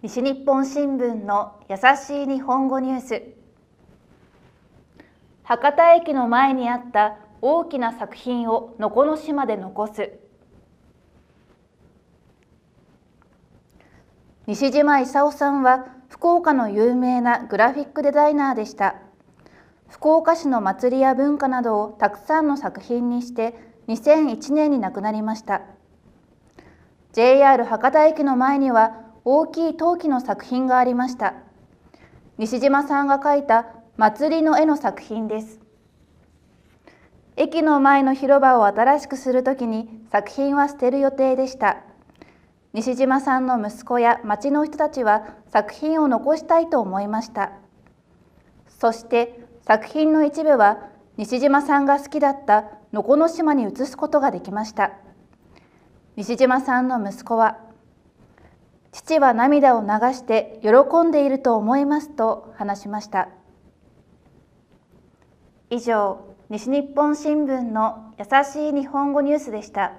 西日本新聞の優しい日本語ニュース。博多駅の前にあった大きな作品を能古島で残す。西島勲さんは福岡の有名なグラフィックデザイナーでした。福岡市の祭りや文化などをたくさんの作品にして2001年に亡くなりました。JR 博多駅の前には大きい陶器の作品がありました。西島さんが描いた祭りの絵の作品です。駅の前の広場を新しくするときに作品は捨てる予定でした。西島さんの息子や町の人たちは作品を残したいと思いました。そして作品の一部は西島さんが好きだった能古島に移すことができました。西島さんの息子は父は涙を流して喜んでいると思いますと話しました。以上西日本新聞の優しい日本語ニュースでした。